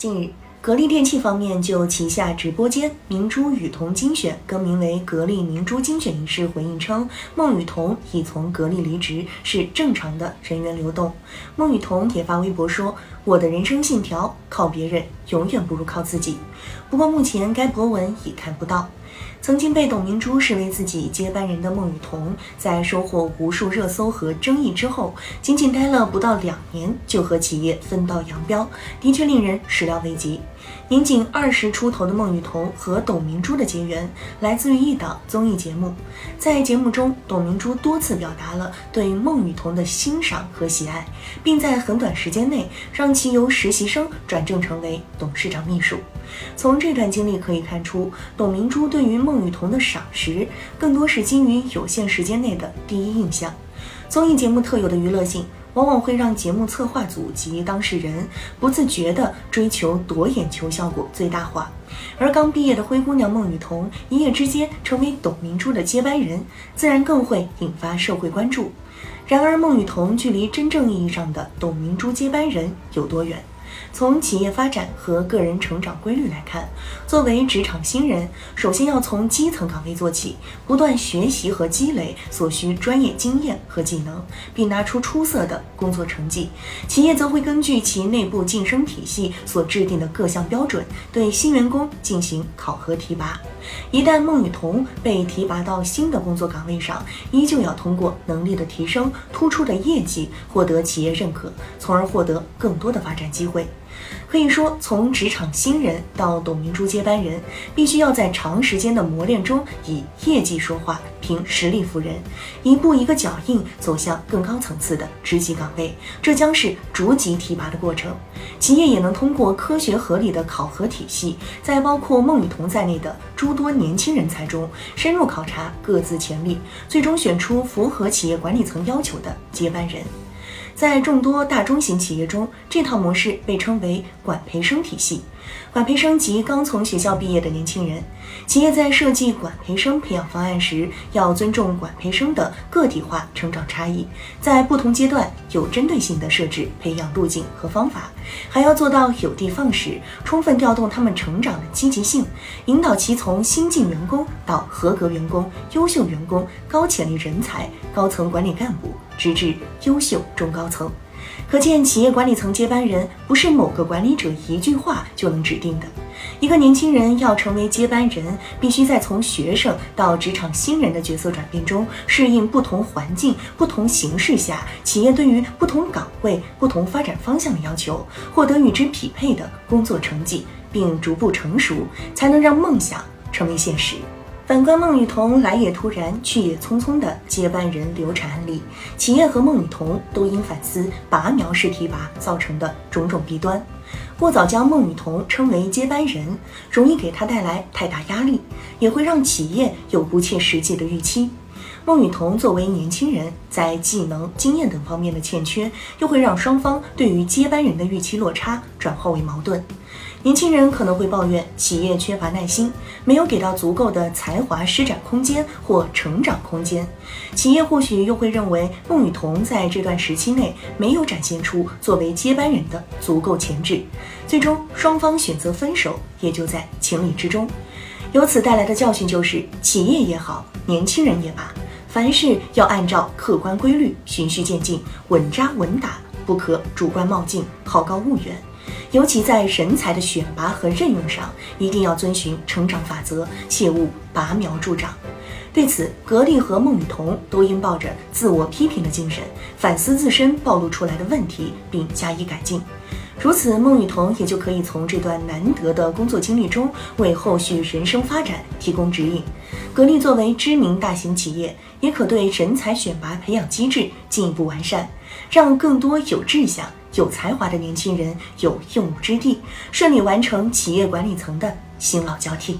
近日，格力电器方面就旗下直播间明珠雨桐精选更名为格力明珠精选一事回应称，孟雨桐已从格力离职，是正常的人员流动。孟雨桐也发微博说：“我的人生信条，靠别人永远不如靠自己。”不过目前该博文已看不到。曾经被董明珠视为自己接班人的孟羽童，在收获无数热搜和争议之后，仅仅待了不到两年，就和企业分道扬镳，的确令人始料未及。年仅二十出头的孟雨桐和董明珠的结缘，来自于一档综艺节目。在节目中，董明珠多次表达了对孟雨桐的欣赏和喜爱，并在很短时间内让其由实习生转正成为董事长秘书。从这段经历可以看出，董明珠对于孟雨桐的赏识，更多是基于有限时间内的第一印象。综艺节目特有的娱乐性。往往会让节目策划组及当事人不自觉地追求夺眼球效果最大化，而刚毕业的灰姑娘孟雨桐一夜之间成为董明珠的接班人，自然更会引发社会关注。然而，孟雨桐距离真正意义上的董明珠接班人有多远？从企业发展和个人成长规律来看，作为职场新人，首先要从基层岗位做起，不断学习和积累所需专业经验和技能，并拿出出色的工作成绩。企业则会根据其内部晋升体系所制定的各项标准，对新员工进行考核提拔。一旦孟雨桐被提拔到新的工作岗位上，依旧要通过能力的提升、突出的业绩获得企业认可，从而获得更多的发展机会。可以说，从职场新人到董明珠接班人，必须要在长时间的磨练中以业绩说话，凭实力服人，一步一个脚印走向更高层次的职级岗位。这将是逐级提拔的过程。企业也能通过科学合理的考核体系，在包括孟雨桐在内的诸多年轻人才中，深入考察各自潜力，最终选出符合企业管理层要求的接班人。在众多大中型企业中，这套模式被称为管培生体系。管培生及刚从学校毕业的年轻人，企业在设计管培生培养方案时，要尊重管培生的个体化成长差异，在不同阶段有针对性的设置培养路径和方法，还要做到有的放矢，充分调动他们成长的积极性，引导其从新进员工到合格员工、优秀员工、高潜力人才、高层管理干部，直至优秀中高层。可见，企业管理层接班人不是某个管理者一句话就能指定的。一个年轻人要成为接班人，必须在从学生到职场新人的角色转变中，适应不同环境、不同形势下企业对于不同岗位、不同发展方向的要求，获得与之匹配的工作成绩，并逐步成熟，才能让梦想成为现实。反观孟雨桐来也突然，去也匆匆的接班人流产案例，企业和孟雨桐都应反思拔苗式提拔造成的种种弊端。过早将孟雨桐称为接班人，容易给他带来太大压力，也会让企业有不切实际的预期。孟雨桐作为年轻人，在技能、经验等方面的欠缺，又会让双方对于接班人的预期落差转化为矛盾。年轻人可能会抱怨企业缺乏耐心，没有给到足够的才华施展空间或成长空间；企业或许又会认为孟雨桐在这段时期内没有展现出作为接班人的足够潜质。最终，双方选择分手，也就在情理之中。由此带来的教训就是：企业也好，年轻人也罢，凡事要按照客观规律，循序渐进，稳扎稳打，不可主观冒进，好高骛远。尤其在人才的选拔和任用上，一定要遵循成长法则，切勿拔苗助长。对此，格力和孟雨桐都应抱着自我批评的精神，反思自身暴露出来的问题，并加以改进。如此，孟雨桐也就可以从这段难得的工作经历中，为后续人生发展提供指引。格力作为知名大型企业，也可对人才选拔培养机制进一步完善，让更多有志向。有才华的年轻人有用武之地，顺利完成企业管理层的新老交替。